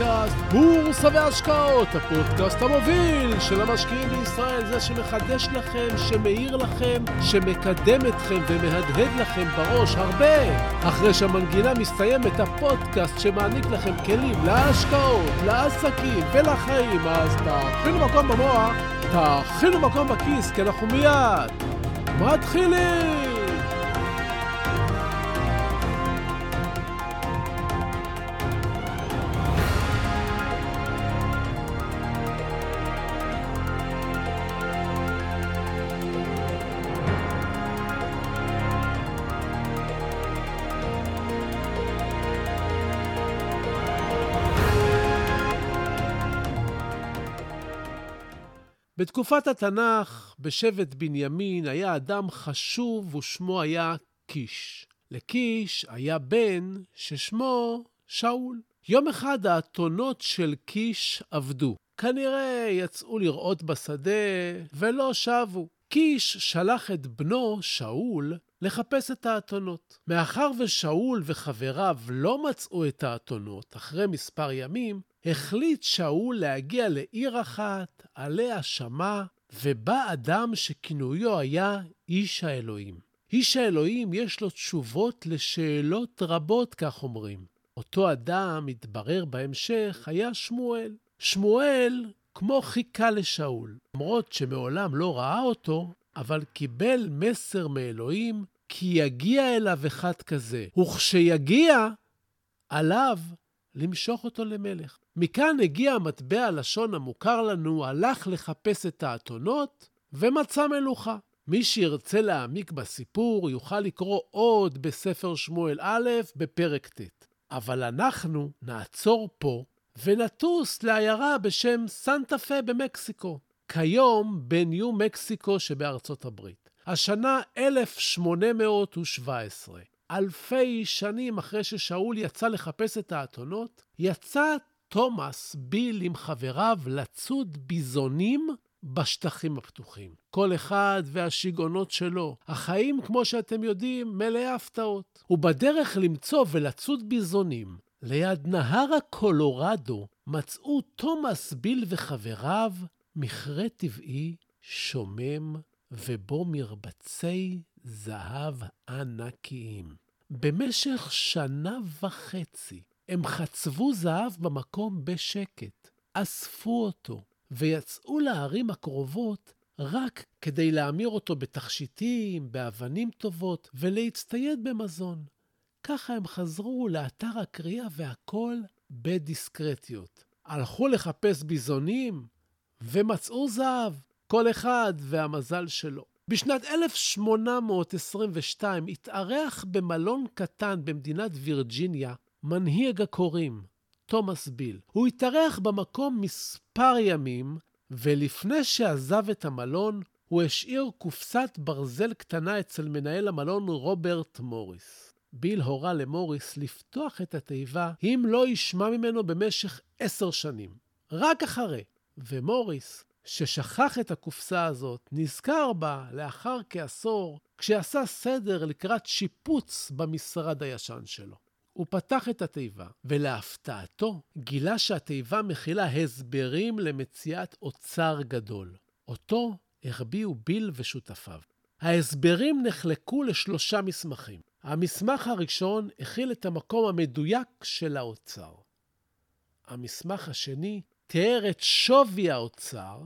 פודקאסט בורסה והשקעות, הפודקאסט המוביל של המשקיעים בישראל, זה שמחדש לכם, שמאיר לכם, שמקדם אתכם ומהדהד לכם בראש הרבה. אחרי שהמנגינה מסתיימת, הפודקאסט שמעניק לכם כלים להשקעות, לעסקים ולחיים, אז תאכינו מקום במוח, תאכינו מקום בכיס, כי אנחנו מיד מתחילים! בתקופת התנ"ך, בשבט בנימין, היה אדם חשוב ושמו היה קיש. לקיש היה בן ששמו שאול. יום אחד האתונות של קיש עבדו. כנראה יצאו לרעות בשדה ולא שבו. קיש שלח את בנו, שאול, לחפש את האתונות. מאחר ושאול וחבריו לא מצאו את האתונות אחרי מספר ימים, החליט שאול להגיע לעיר אחת, עליה שמע, ובא אדם שכינויו היה איש האלוהים. איש האלוהים יש לו תשובות לשאלות רבות, כך אומרים. אותו אדם, התברר בהמשך, היה שמואל. שמואל כמו חיכה לשאול. למרות שמעולם לא ראה אותו, אבל קיבל מסר מאלוהים כי יגיע אליו אחד כזה, וכשיגיע, עליו למשוך אותו למלך. מכאן הגיע המטבע הלשון המוכר לנו, הלך לחפש את האתונות ומצא מלוכה. מי שירצה להעמיק בסיפור יוכל לקרוא עוד בספר שמואל א' בפרק ט'. אבל אנחנו נעצור פה ונטוס לעיירה בשם סנטה פה במקסיקו, כיום בניו מקסיקו שבארצות הברית. השנה 1817. אלפי שנים אחרי ששאול יצא לחפש את האתונות, יצא תומאס ביל עם חבריו לצוד ביזונים בשטחים הפתוחים. כל אחד והשיגעונות שלו. החיים, כמו שאתם יודעים, מלאי הפתעות. ובדרך למצוא ולצוד ביזונים, ליד נהר הקולורדו, מצאו תומאס ביל וחבריו מכרה טבעי שומם ובו מרבצי זהב ענקיים. במשך שנה וחצי הם חצבו זהב במקום בשקט, אספו אותו, ויצאו לערים הקרובות רק כדי להמיר אותו בתכשיטים, באבנים טובות, ולהצטייד במזון. ככה הם חזרו לאתר הקריאה והכל בדיסקרטיות. הלכו לחפש ביזונים ומצאו זהב, כל אחד והמזל שלו. בשנת 1822 התארח במלון קטן במדינת וירג'יניה מנהיג הקוראים, תומאס ביל. הוא התארח במקום מספר ימים, ולפני שעזב את המלון, הוא השאיר קופסת ברזל קטנה אצל מנהל המלון רוברט מוריס. ביל הורה למוריס לפתוח את התיבה אם לא ישמע ממנו במשך עשר שנים. רק אחרי. ומוריס ששכח את הקופסה הזאת, נזכר בה לאחר כעשור, כשעשה סדר לקראת שיפוץ במשרד הישן שלו. הוא פתח את התיבה, ולהפתעתו גילה שהתיבה מכילה הסברים למציאת אוצר גדול. אותו החביאו ביל ושותפיו. ההסברים נחלקו לשלושה מסמכים. המסמך הראשון הכיל את המקום המדויק של האוצר. המסמך השני תיאר את שווי האוצר,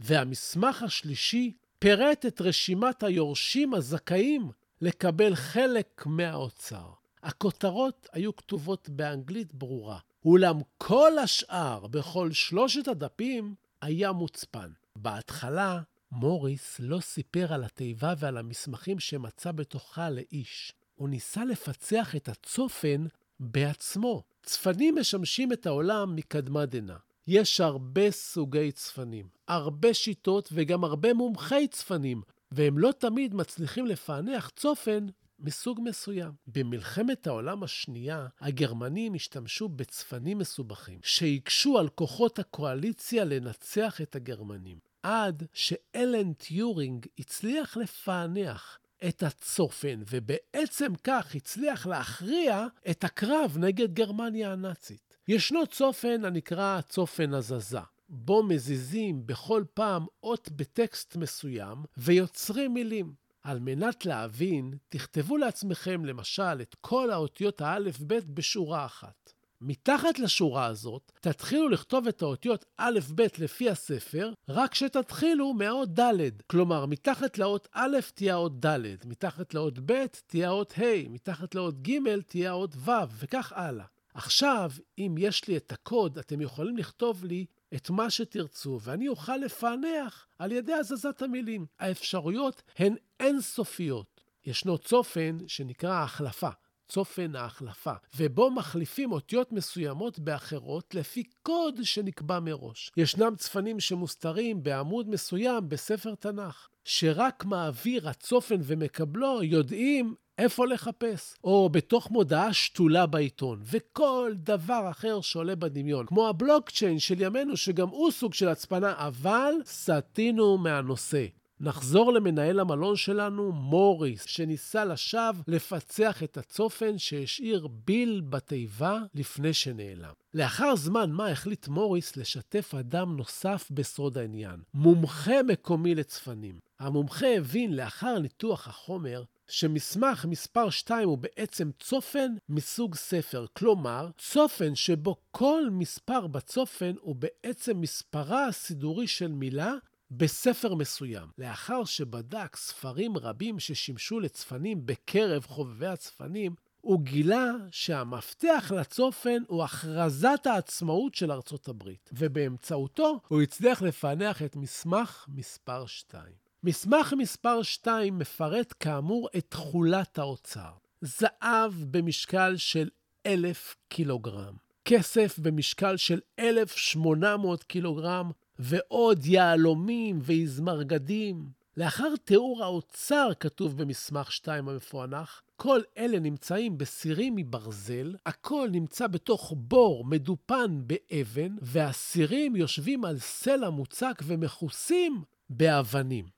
והמסמך השלישי פירט את רשימת היורשים הזכאים לקבל חלק מהאוצר. הכותרות היו כתובות באנגלית ברורה, אולם כל השאר בכל שלושת הדפים היה מוצפן. בהתחלה, מוריס לא סיפר על התיבה ועל המסמכים שמצא בתוכה לאיש. הוא ניסה לפצח את הצופן בעצמו. צפנים משמשים את העולם מקדמת דנא. יש הרבה סוגי צפנים, הרבה שיטות וגם הרבה מומחי צפנים, והם לא תמיד מצליחים לפענח צופן מסוג מסוים. במלחמת העולם השנייה, הגרמנים השתמשו בצפנים מסובכים, שהקשו על כוחות הקואליציה לנצח את הגרמנים. עד שאלן טיורינג הצליח לפענח את הצופן, ובעצם כך הצליח להכריע את הקרב נגד גרמניה הנאצית. ישנו צופן הנקרא צופן הזזה, בו מזיזים בכל פעם אות בטקסט מסוים ויוצרים מילים. על מנת להבין, תכתבו לעצמכם למשל את כל האותיות האלף-בית בשורה אחת. מתחת לשורה הזאת, תתחילו לכתוב את האותיות א'-ב' לפי הספר, רק שתתחילו מהאות ד'. כלומר, מתחת לאות א' תהיה האות ד', מתחת לאות ב' תהיה האות ה', מתחת לאות ג' תהיה האות ו', וכך הלאה. עכשיו, אם יש לי את הקוד, אתם יכולים לכתוב לי את מה שתרצו, ואני אוכל לפענח על ידי הזזת המילים. האפשרויות הן אינסופיות. ישנו צופן שנקרא החלפה. צופן ההחלפה, ובו מחליפים אותיות מסוימות באחרות לפי קוד שנקבע מראש. ישנם צפנים שמוסתרים בעמוד מסוים בספר תנ"ך, שרק מעביר הצופן ומקבלו יודעים איפה לחפש, או בתוך מודעה שתולה בעיתון, וכל דבר אחר שעולה בדמיון, כמו הבלוקצ'יין של ימינו, שגם הוא סוג של הצפנה, אבל סטינו מהנושא. נחזור למנהל המלון שלנו, מוריס, שניסה לשווא לפצח את הצופן שהשאיר ביל בתיבה לפני שנעלם. לאחר זמן מה החליט מוריס לשתף אדם נוסף בסוד העניין, מומחה מקומי לצפנים. המומחה הבין לאחר ניתוח החומר שמסמך מספר 2 הוא בעצם צופן מסוג ספר, כלומר, צופן שבו כל מספר בצופן הוא בעצם מספרה הסידורי של מילה בספר מסוים. לאחר שבדק ספרים רבים ששימשו לצפנים בקרב חובבי הצפנים, הוא גילה שהמפתח לצופן הוא הכרזת העצמאות של ארצות הברית, ובאמצעותו הוא הצליח לפענח את מסמך מספר 2. מסמך מספר 2 מפרט כאמור את תכולת האוצר. זהב במשקל של אלף קילוגרם, כסף במשקל של 1,800 קילוגרם, ועוד יהלומים ויזמרגדים. לאחר תיאור האוצר כתוב במסמך 2 המפוענח, כל אלה נמצאים בסירים מברזל, הכל נמצא בתוך בור מדופן באבן, והסירים יושבים על סלע מוצק ומכוסים באבנים.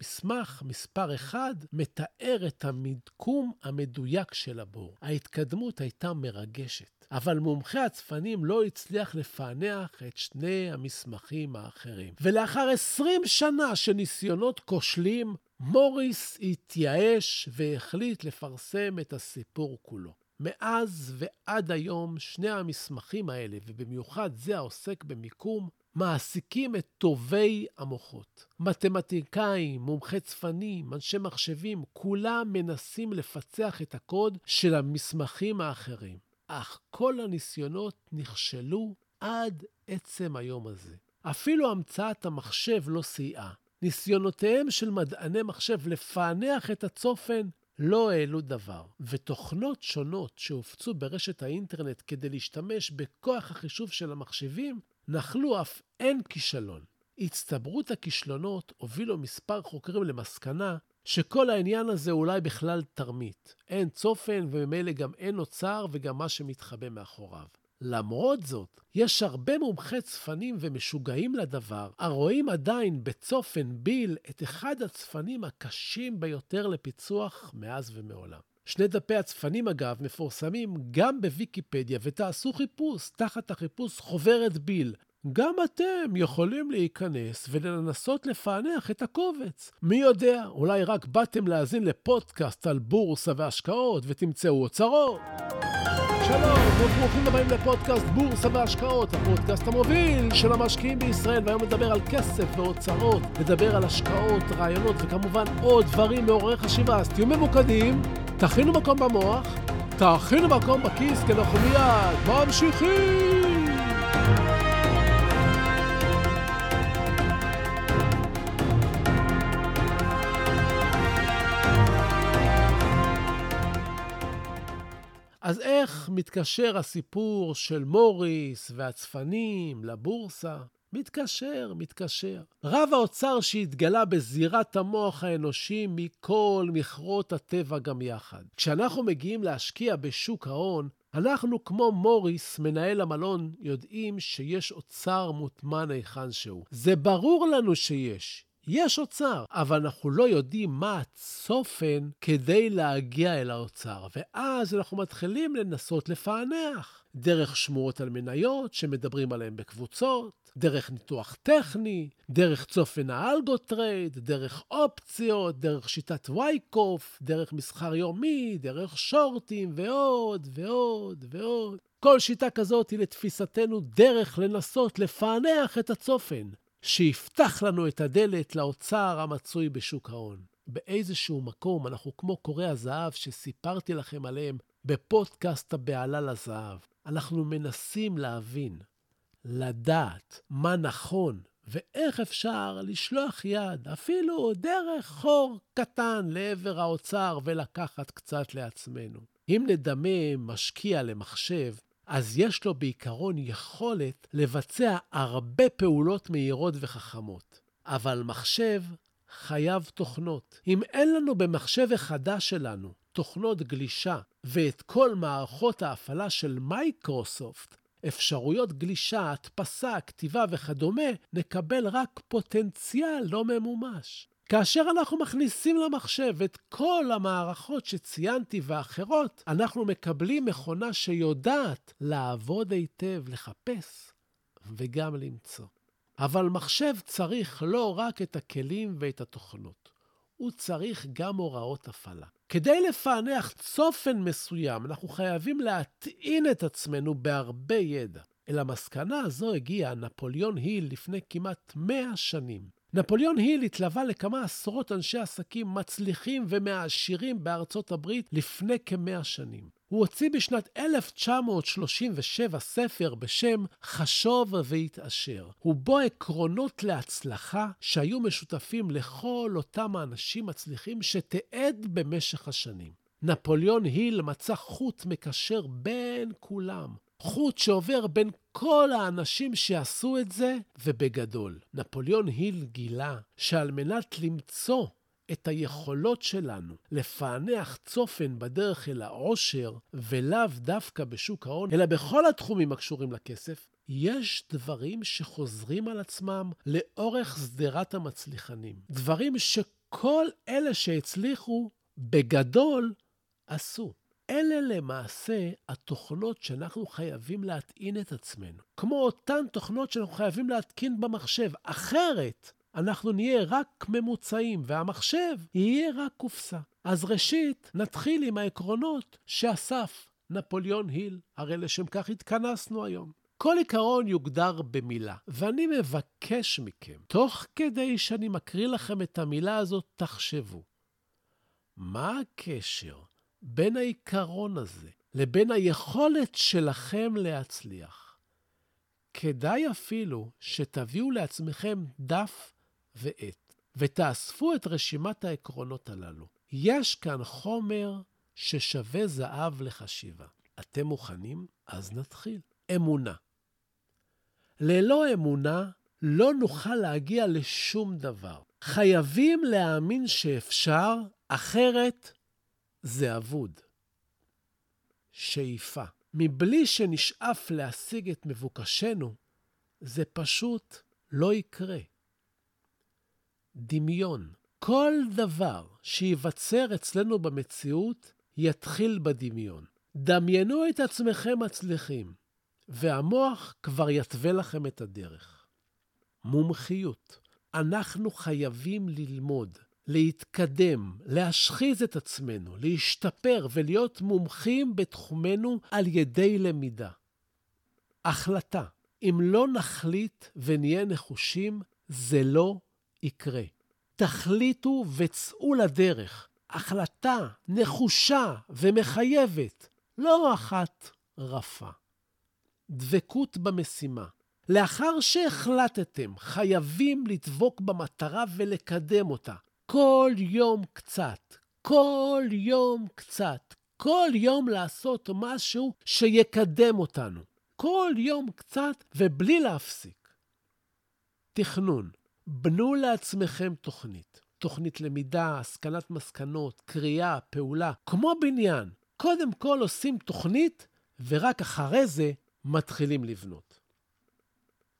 מסמך מספר 1 מתאר את המיקום המדויק של הבור. ההתקדמות הייתה מרגשת, אבל מומחה הצפנים לא הצליח לפענח את שני המסמכים האחרים. ולאחר 20 שנה של ניסיונות כושלים, מוריס התייאש והחליט לפרסם את הסיפור כולו. מאז ועד היום שני המסמכים האלה, ובמיוחד זה העוסק במיקום, מעסיקים את טובי המוחות. מתמטיקאים, מומחי צפנים, אנשי מחשבים, כולם מנסים לפצח את הקוד של המסמכים האחרים. אך כל הניסיונות נכשלו עד עצם היום הזה. אפילו המצאת המחשב לא סייעה. ניסיונותיהם של מדעני מחשב לפענח את הצופן לא העלו דבר, ותוכנות שונות שהופצו ברשת האינטרנט כדי להשתמש בכוח החישוב של המחשבים נחלו אף אין כישלון. הצטברות הכישלונות הובילו מספר חוקרים למסקנה שכל העניין הזה אולי בכלל תרמית. אין צופן וממילא גם אין אוצר וגם מה שמתחבא מאחוריו. למרות זאת, יש הרבה מומחי צפנים ומשוגעים לדבר, הרואים עדיין בצופן ביל את אחד הצפנים הקשים ביותר לפיצוח מאז ומעולם. שני דפי הצפנים, אגב, מפורסמים גם בוויקיפדיה, ותעשו חיפוש תחת החיפוש חוברת ביל. גם אתם יכולים להיכנס ולנסות לפענח את הקובץ. מי יודע, אולי רק באתם להאזין לפודקאסט על בורסה והשקעות ותמצאו אוצרות. שלום, וברוכים הבאים לפודקאסט בורסה והשקעות, הפודקאסט המוביל של המשקיעים בישראל, והיום נדבר על כסף ואוצרות, נדבר על השקעות, רעיונות וכמובן עוד דברים מעוררי חשיבה, אז תהיו ממוקדים, תכינו מקום במוח, תכינו מקום בכיס, כי אנחנו מיד ממשיכים! אז איך מתקשר הסיפור של מוריס והצפנים לבורסה? מתקשר, מתקשר. רב האוצר שהתגלה בזירת המוח האנושי מכל מכרות הטבע גם יחד. כשאנחנו מגיעים להשקיע בשוק ההון, אנחנו כמו מוריס, מנהל המלון, יודעים שיש אוצר מוטמן היכן שהוא. זה ברור לנו שיש. יש אוצר, אבל אנחנו לא יודעים מה הצופן כדי להגיע אל האוצר. ואז אנחנו מתחילים לנסות לפענח. דרך שמועות על מניות שמדברים עליהן בקבוצות, דרך ניתוח טכני, דרך צופן ה algotrade, דרך אופציות, דרך שיטת וייקוף, דרך מסחר יומי, דרך שורטים ועוד ועוד ועוד. כל שיטה כזאת היא לתפיסתנו דרך לנסות לפענח את הצופן, שיפתח לנו את הדלת לאוצר המצוי בשוק ההון. באיזשהו מקום אנחנו כמו קורי הזהב שסיפרתי לכם עליהם בפודקאסט הבעלה לזהב. אנחנו מנסים להבין, לדעת מה נכון ואיך אפשר לשלוח יד, אפילו דרך חור קטן לעבר האוצר ולקחת קצת לעצמנו. אם נדמה משקיע למחשב, אז יש לו בעיקרון יכולת לבצע הרבה פעולות מהירות וחכמות. אבל מחשב חייב תוכנות. אם אין לנו במחשב החדש שלנו תוכנות גלישה ואת כל מערכות ההפעלה של מייקרוסופט, אפשרויות גלישה, הדפסה, כתיבה וכדומה, נקבל רק פוטנציאל לא ממומש. כאשר אנחנו מכניסים למחשב את כל המערכות שציינתי ואחרות, אנחנו מקבלים מכונה שיודעת לעבוד היטב, לחפש וגם למצוא. אבל מחשב צריך לא רק את הכלים ואת התוכנות, הוא צריך גם הוראות הפעלה. כדי לפענח צופן מסוים, אנחנו חייבים להטעין את עצמנו בהרבה ידע. אל המסקנה הזו הגיע נפוליאון היל לפני כמעט 100 שנים. נפוליאון היל התלווה לכמה עשרות אנשי עסקים מצליחים ומעשירים בארצות הברית לפני כמאה שנים. הוא הוציא בשנת 1937 ספר בשם חשוב והתעשר, ובו עקרונות להצלחה שהיו משותפים לכל אותם האנשים מצליחים שתיעד במשך השנים. נפוליאון היל מצא חוט מקשר בין כולם, חוט שעובר בין כל האנשים שעשו את זה, ובגדול. נפוליאון היל גילה שעל מנת למצוא את היכולות שלנו לפענח צופן בדרך אל העושר, ולאו דווקא בשוק ההון, אלא בכל התחומים הקשורים לכסף, יש דברים שחוזרים על עצמם לאורך שדרת המצליחנים. דברים שכל אלה שהצליחו, בגדול, עשו. אלה למעשה התוכנות שאנחנו חייבים להטעין את עצמנו. כמו אותן תוכנות שאנחנו חייבים להתקין במחשב. אחרת, אנחנו נהיה רק ממוצעים, והמחשב יהיה רק קופסה. אז ראשית, נתחיל עם העקרונות שאסף נפוליאון היל, הרי לשם כך התכנסנו היום. כל עיקרון יוגדר במילה, ואני מבקש מכם, תוך כדי שאני מקריא לכם את המילה הזאת, תחשבו. מה הקשר בין העיקרון הזה לבין היכולת שלכם להצליח? כדאי אפילו שתביאו לעצמכם דף ועט, ותאספו את רשימת העקרונות הללו. יש כאן חומר ששווה זהב לחשיבה. אתם מוכנים? אז נתחיל. אמונה. ללא אמונה לא נוכל להגיע לשום דבר. חייבים להאמין שאפשר, אחרת זה אבוד. שאיפה. מבלי שנשאף להשיג את מבוקשנו, זה פשוט לא יקרה. דמיון. כל דבר שייווצר אצלנו במציאות יתחיל בדמיון. דמיינו את עצמכם מצליחים, והמוח כבר יתווה לכם את הדרך. מומחיות. אנחנו חייבים ללמוד, להתקדם, להשחיז את עצמנו, להשתפר ולהיות מומחים בתחומנו על ידי למידה. החלטה. אם לא נחליט ונהיה נחושים, זה לא יקרה. תחליטו וצאו לדרך. החלטה נחושה ומחייבת, לא אחת רפה. דבקות במשימה. לאחר שהחלטתם, חייבים לדבוק במטרה ולקדם אותה. כל יום קצת, כל יום קצת, כל יום לעשות משהו שיקדם אותנו. כל יום קצת ובלי להפסיק. תכנון. בנו לעצמכם תוכנית. תוכנית למידה, השכלת מסקנות, קריאה, פעולה, כמו בניין. קודם כל עושים תוכנית, ורק אחרי זה מתחילים לבנות.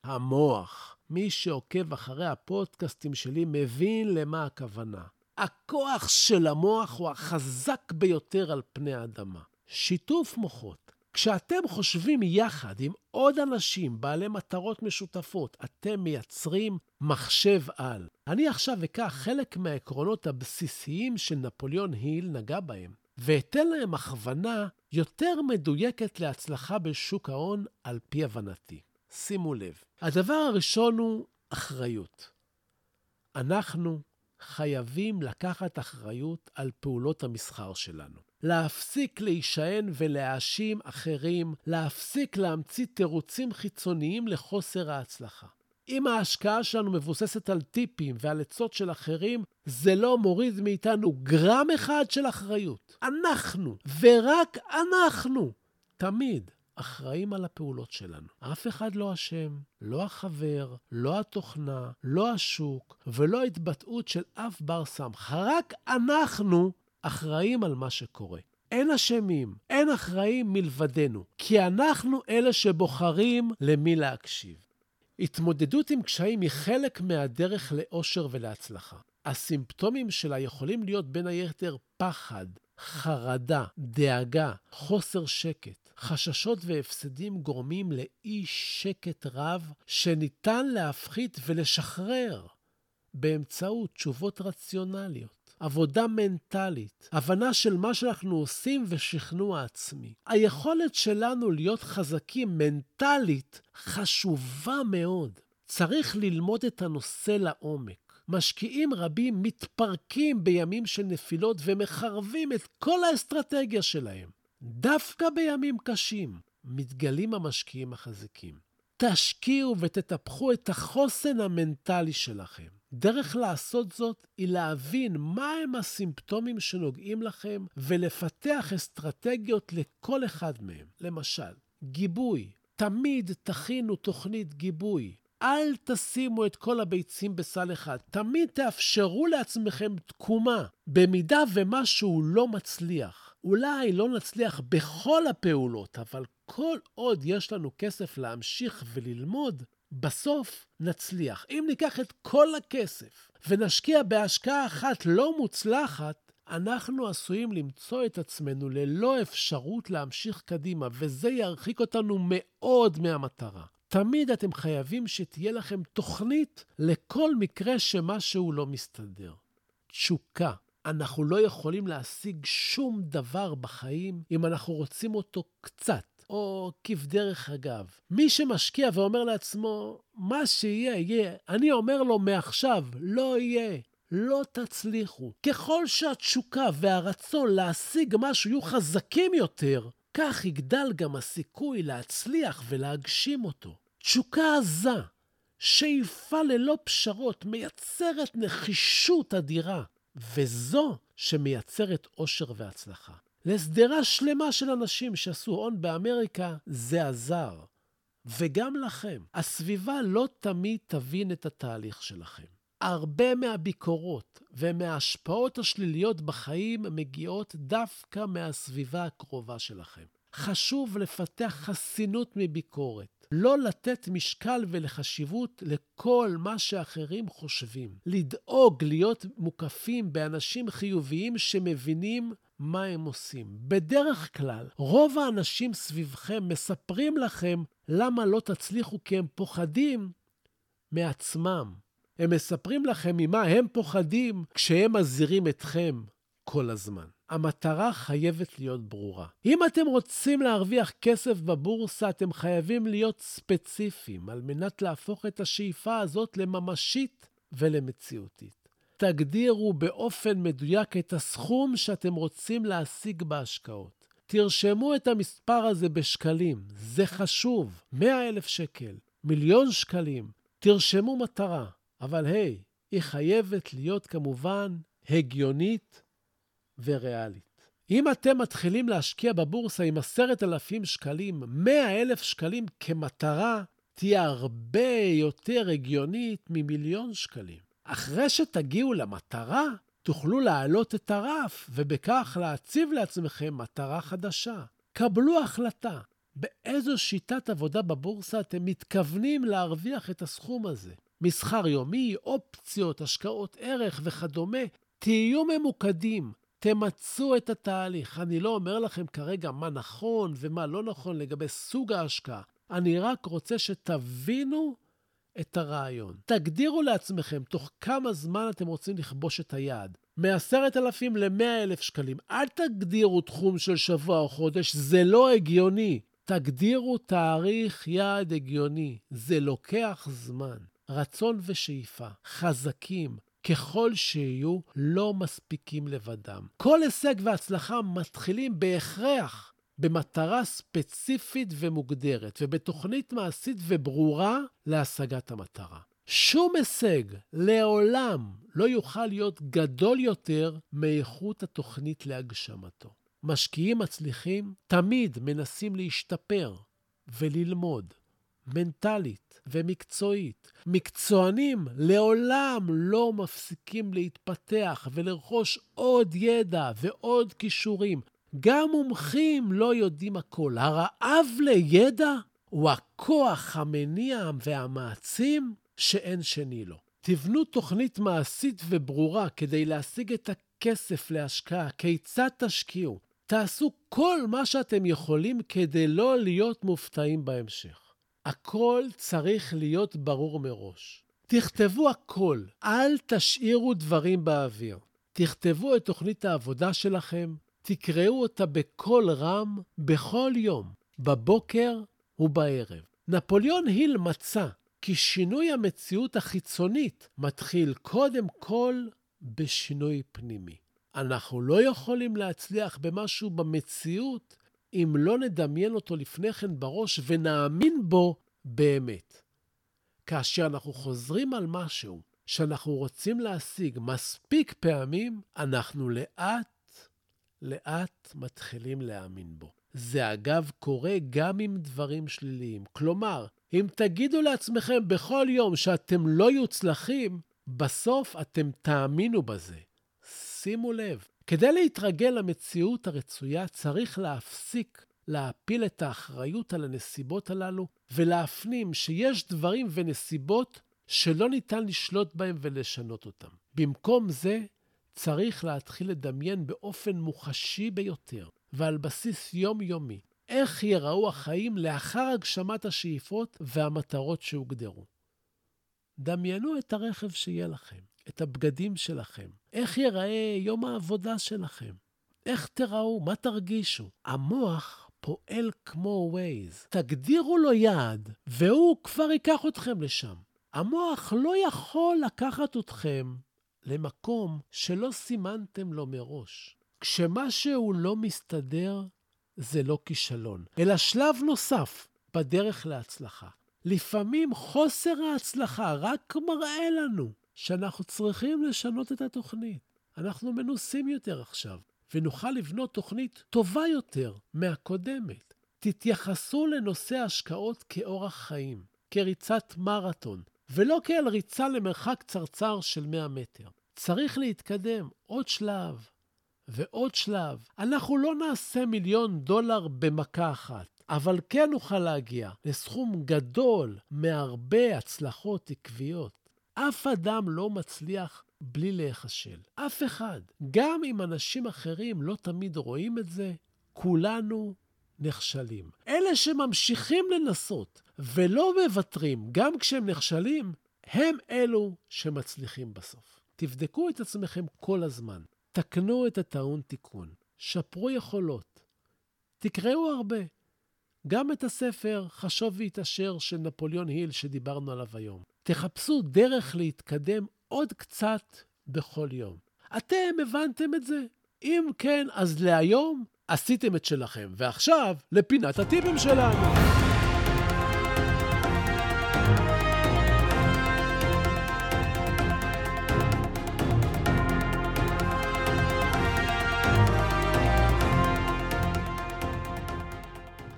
המוח. מי שעוקב אחרי הפודקאסטים שלי מבין למה הכוונה. הכוח של המוח הוא החזק ביותר על פני האדמה. שיתוף מוחות. כשאתם חושבים יחד עם עוד אנשים בעלי מטרות משותפות, אתם מייצרים מחשב על. אני עכשיו אקח חלק מהעקרונות הבסיסיים שנפוליאון היל נגע בהם, ואתן להם הכוונה יותר מדויקת להצלחה בשוק ההון על פי הבנתי. שימו לב, הדבר הראשון הוא אחריות. אנחנו חייבים לקחת אחריות על פעולות המסחר שלנו. להפסיק להישען ולהאשים אחרים, להפסיק להמציא תירוצים חיצוניים לחוסר ההצלחה. אם ההשקעה שלנו מבוססת על טיפים ועל עצות של אחרים, זה לא מוריד מאיתנו גרם אחד של אחריות. אנחנו, ורק אנחנו, תמיד אחראים על הפעולות שלנו. אף אחד לא אשם, לא החבר, לא התוכנה, לא השוק ולא ההתבטאות של אף בר סמכה. רק אנחנו אחראים על מה שקורה. אין אשמים, אין אחראים מלבדנו, כי אנחנו אלה שבוחרים למי להקשיב. התמודדות עם קשיים היא חלק מהדרך לאושר ולהצלחה. הסימפטומים שלה יכולים להיות בין היתר פחד, חרדה, דאגה, חוסר שקט. חששות והפסדים גורמים לאי שקט רב שניתן להפחית ולשחרר באמצעות תשובות רציונליות, עבודה מנטלית, הבנה של מה שאנחנו עושים ושכנוע עצמי. היכולת שלנו להיות חזקים מנטלית חשובה מאוד. צריך ללמוד את הנושא לעומק. משקיעים רבים מתפרקים בימים של נפילות ומחרבים את כל האסטרטגיה שלהם. דווקא בימים קשים מתגלים המשקיעים החזקים. תשקיעו ותטפחו את החוסן המנטלי שלכם. דרך לעשות זאת היא להבין מהם הסימפטומים שנוגעים לכם ולפתח אסטרטגיות לכל אחד מהם. למשל, גיבוי. תמיד תכינו תוכנית גיבוי. אל תשימו את כל הביצים בסל אחד. תמיד תאפשרו לעצמכם תקומה. במידה ומשהו לא מצליח, אולי לא נצליח בכל הפעולות, אבל כל עוד יש לנו כסף להמשיך וללמוד, בסוף נצליח. אם ניקח את כל הכסף ונשקיע בהשקעה אחת לא מוצלחת, אנחנו עשויים למצוא את עצמנו ללא אפשרות להמשיך קדימה, וזה ירחיק אותנו מאוד מהמטרה. תמיד אתם חייבים שתהיה לכם תוכנית לכל מקרה שמשהו לא מסתדר. תשוקה. אנחנו לא יכולים להשיג שום דבר בחיים אם אנחנו רוצים אותו קצת, או כבדרך אגב. מי שמשקיע ואומר לעצמו, מה שיהיה, יהיה, אני אומר לו מעכשיו, לא יהיה. לא תצליחו. ככל שהתשוקה והרצון להשיג משהו יהיו חזקים יותר, כך יגדל גם הסיכוי להצליח ולהגשים אותו. תשוקה עזה, שאיפה ללא פשרות, מייצרת נחישות אדירה, וזו שמייצרת אושר והצלחה. לשדרה שלמה של אנשים שעשו הון באמריקה, זה עזר. וגם לכם. הסביבה לא תמיד תבין את התהליך שלכם. הרבה מהביקורות ומההשפעות השליליות בחיים מגיעות דווקא מהסביבה הקרובה שלכם. חשוב לפתח חסינות מביקורת. לא לתת משקל ולחשיבות לכל מה שאחרים חושבים. לדאוג להיות מוקפים באנשים חיוביים שמבינים מה הם עושים. בדרך כלל, רוב האנשים סביבכם מספרים לכם למה לא תצליחו כי הם פוחדים מעצמם. הם מספרים לכם ממה הם פוחדים כשהם מזהירים אתכם כל הזמן. המטרה חייבת להיות ברורה. אם אתם רוצים להרוויח כסף בבורסה, אתם חייבים להיות ספציפיים על מנת להפוך את השאיפה הזאת לממשית ולמציאותית. תגדירו באופן מדויק את הסכום שאתם רוצים להשיג בהשקעות. תרשמו את המספר הזה בשקלים, זה חשוב. 100 אלף שקל, מיליון שקלים. תרשמו מטרה, אבל היי, היא חייבת להיות כמובן הגיונית וריאלית. אם אתם מתחילים להשקיע בבורסה עם עשרת אלפים שקלים, מאה אלף שקלים כמטרה, תהיה הרבה יותר הגיונית ממיליון שקלים. אחרי שתגיעו למטרה, תוכלו להעלות את הרף, ובכך להציב לעצמכם מטרה חדשה. קבלו החלטה. באיזו שיטת עבודה בבורסה אתם מתכוונים להרוויח את הסכום הזה. מסחר יומי, אופציות, השקעות ערך וכדומה. תהיו ממוקדים, תמצו את התהליך. אני לא אומר לכם כרגע מה נכון ומה לא נכון לגבי סוג ההשקעה. אני רק רוצה שתבינו את הרעיון. תגדירו לעצמכם תוך כמה זמן אתם רוצים לכבוש את היעד. מ-10,000 ל-100,000 שקלים. אל תגדירו תחום של שבוע או חודש, זה לא הגיוני. תגדירו תאריך יעד הגיוני. זה לוקח זמן. רצון ושאיפה, חזקים, ככל שיהיו, לא מספיקים לבדם. כל הישג והצלחה מתחילים בהכרח במטרה ספציפית ומוגדרת, ובתוכנית מעשית וברורה להשגת המטרה. שום הישג לעולם לא יוכל להיות גדול יותר מאיכות התוכנית להגשמתו. משקיעים מצליחים תמיד מנסים להשתפר וללמוד, מנטלית ומקצועית. מקצוענים לעולם לא מפסיקים להתפתח ולרכוש עוד ידע ועוד כישורים. גם מומחים לא יודעים הכל. הרעב לידע הוא הכוח המניע והמעצים שאין שני לו. תבנו תוכנית מעשית וברורה כדי להשיג את הכסף להשקעה, כיצד תשקיעו. תעשו כל מה שאתם יכולים כדי לא להיות מופתעים בהמשך. הכל צריך להיות ברור מראש. תכתבו הכל, אל תשאירו דברים באוויר. תכתבו את תוכנית העבודה שלכם, תקראו אותה בקול רם בכל יום, בבוקר ובערב. נפוליאון היל מצא כי שינוי המציאות החיצונית מתחיל קודם כל בשינוי פנימי. אנחנו לא יכולים להצליח במשהו במציאות אם לא נדמיין אותו לפני כן בראש ונאמין בו באמת. כאשר אנחנו חוזרים על משהו שאנחנו רוצים להשיג מספיק פעמים, אנחנו לאט, לאט מתחילים להאמין בו. זה אגב קורה גם עם דברים שליליים. כלומר, אם תגידו לעצמכם בכל יום שאתם לא יוצלחים, בסוף אתם תאמינו בזה. שימו לב, כדי להתרגל למציאות הרצויה צריך להפסיק להפיל את האחריות על הנסיבות הללו ולהפנים שיש דברים ונסיבות שלא ניתן לשלוט בהם ולשנות אותם. במקום זה, צריך להתחיל לדמיין באופן מוחשי ביותר ועל בסיס יומיומי איך ייראו החיים לאחר הגשמת השאיפות והמטרות שהוגדרו. דמיינו את הרכב שיהיה לכם, את הבגדים שלכם, איך ייראה יום העבודה שלכם, איך תיראו, מה תרגישו. המוח פועל כמו ווייז. תגדירו לו יעד, והוא כבר ייקח אתכם לשם. המוח לא יכול לקחת אתכם למקום שלא סימנתם לו מראש. כשמשהו לא מסתדר, זה לא כישלון, אלא שלב נוסף בדרך להצלחה. לפעמים חוסר ההצלחה רק מראה לנו שאנחנו צריכים לשנות את התוכנית. אנחנו מנוסים יותר עכשיו, ונוכל לבנות תוכנית טובה יותר מהקודמת. תתייחסו לנושא השקעות כאורח חיים, כריצת מרתון, ולא כאל ריצה למרחק קצרצר של 100 מטר. צריך להתקדם עוד שלב ועוד שלב. אנחנו לא נעשה מיליון דולר במכה אחת, אבל כן נוכל להגיע לסכום גדול מהרבה הצלחות עקביות. אף אדם לא מצליח בלי להיכשל. אף אחד. גם אם אנשים אחרים לא תמיד רואים את זה, כולנו נכשלים. אלה שממשיכים לנסות ולא מוותרים, גם כשהם נכשלים, הם אלו שמצליחים בסוף. תבדקו את עצמכם כל הזמן. תקנו את הטעון תיקון. שפרו יכולות. תקראו הרבה. גם את הספר "חשוב והתעשר" של נפוליאון היל שדיברנו עליו היום. תחפשו דרך להתקדם עוד קצת בכל יום. אתם הבנתם את זה? אם כן, אז להיום עשיתם את שלכם. ועכשיו, לפינת הטיפים שלנו.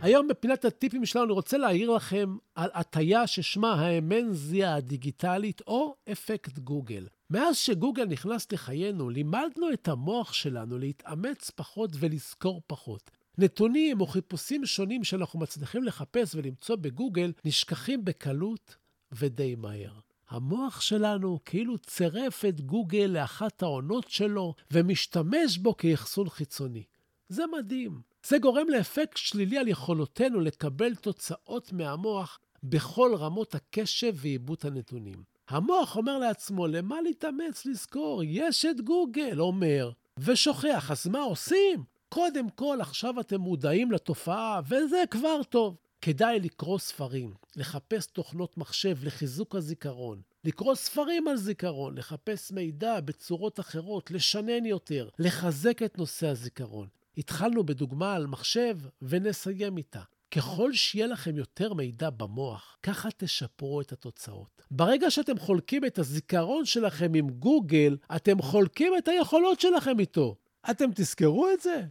היום בפינת הטיפים שלנו אני רוצה להעיר לכם על הטיה ששמה האמנזיה הדיגיטלית או אפקט גוגל. מאז שגוגל נכנס לחיינו, לימדנו את המוח שלנו להתאמץ פחות ולזכור פחות. נתונים או חיפושים שונים שאנחנו מצליחים לחפש ולמצוא בגוגל נשכחים בקלות ודי מהר. המוח שלנו כאילו צירף את גוגל לאחת העונות שלו ומשתמש בו כאחסון חיצוני. זה מדהים. זה גורם לאפקט שלילי על יכולותינו לקבל תוצאות מהמוח בכל רמות הקשב ועיבוד הנתונים. המוח אומר לעצמו, למה להתאמץ לזכור? יש את גוגל, אומר, ושוכח. אז מה עושים? קודם כל, עכשיו אתם מודעים לתופעה, וזה כבר טוב. כדאי לקרוא ספרים, לחפש תוכנות מחשב לחיזוק הזיכרון, לקרוא ספרים על זיכרון, לחפש מידע בצורות אחרות, לשנן יותר, לחזק את נושא הזיכרון. התחלנו בדוגמה על מחשב ונסיים איתה. ככל שיהיה לכם יותר מידע במוח, ככה תשפרו את התוצאות. ברגע שאתם חולקים את הזיכרון שלכם עם גוגל, אתם חולקים את היכולות שלכם איתו. אתם תזכרו את זה?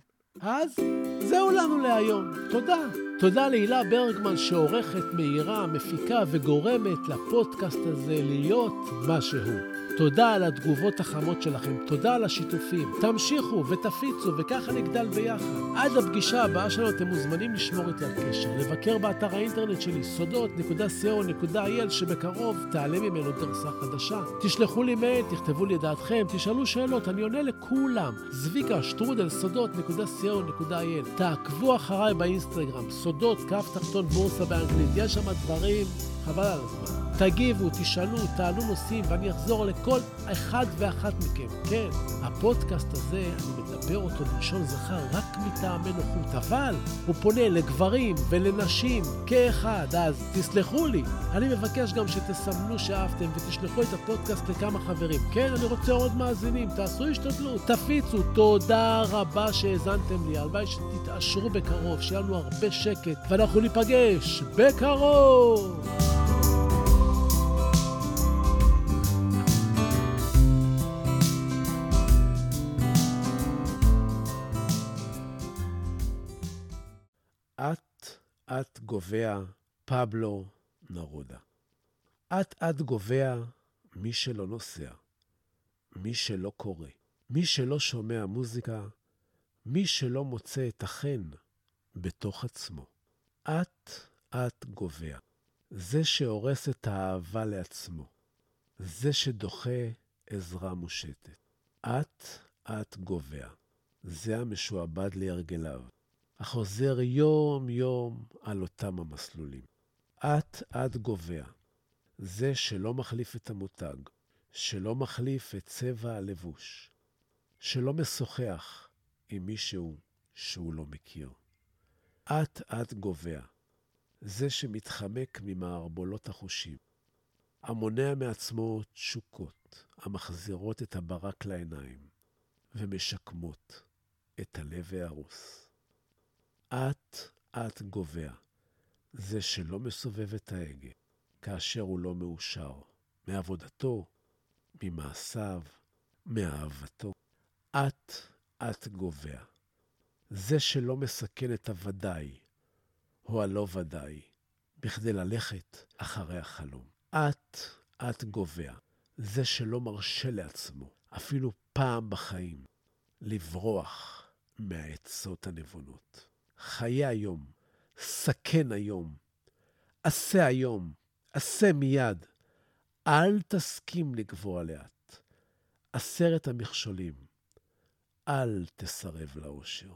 אז זהו לנו להיום. תודה. תודה להילה ברגמן שעורכת, מאירה, מפיקה וגורמת לפודקאסט הזה להיות מה שהוא. תודה על התגובות החמות שלכם, תודה על השיתופים. תמשיכו ותפיצו וככה נגדל ביחד. עד הפגישה הבאה שלנו אתם מוזמנים לשמור איתי על קשר, לבקר באתר האינטרנט שלי סודות.co.il שבקרוב תעלה ממנו גרסה חדשה. תשלחו לי מייל, תכתבו לי את דעתכם, תשאלו שאלות, אני עונה לכולם. זביקה שטרודל סודות.co.il תעקבו אחריי באינסטגרם, סודות, כף תחתון בורסה באנגלית, יש שם דברים, חבל על הזמן. תגיבו, תשאלו, תעלו נושאים, ואני אחזור לכל אחד ואחת מכם. כן, הפודקאסט הזה, אני מדבר אותו בלשון זכר רק מטעמי נוחות, אבל הוא פונה לגברים ולנשים כאחד, אז תסלחו לי. אני מבקש גם שתסמנו שאהבתם ותשלחו את הפודקאסט לכמה חברים. כן, אני רוצה עוד מאזינים, תעשו השתדלות, תפיצו. תודה רבה שהאזנתם לי, הלוואי שתתעשרו בקרוב, שיהיה לנו הרבה שקט, ואנחנו ניפגש בקרוב! אט גובע פבלו נרודה. אט אט גובע מי שלא נוסע, מי שלא קורא, מי שלא שומע מוזיקה, מי שלא מוצא את החן בתוך עצמו. אט אט גובע. זה שהורס את האהבה לעצמו. זה שדוחה עזרה מושטת. אט אט גובע. זה המשועבד להרגליו. החוזר יום-יום על אותם המסלולים. אט-אט גובע. זה שלא מחליף את המותג, שלא מחליף את צבע הלבוש, שלא משוחח עם מישהו שהוא לא מכיר. אט-אט גובע. זה שמתחמק ממערבולות החושים, המונע מעצמו תשוקות המחזירות את הברק לעיניים ומשקמות את הלב ההרוס. אט-אט גובע. זה שלא מסובב את ההגה, כאשר הוא לא מאושר, מעבודתו, ממעשיו, מאהבתו. אט-אט גובע. זה שלא מסכן את הוודאי, או הלא ודאי, בכדי ללכת אחרי החלום. אט-אט גובע. זה שלא מרשה לעצמו, אפילו פעם בחיים, לברוח מהעצות הנבונות. חיה היום, סכן היום, עשה היום, עשה מיד. אל תסכים לגבוה לאט. עשרת המכשולים, אל תסרב לאושר.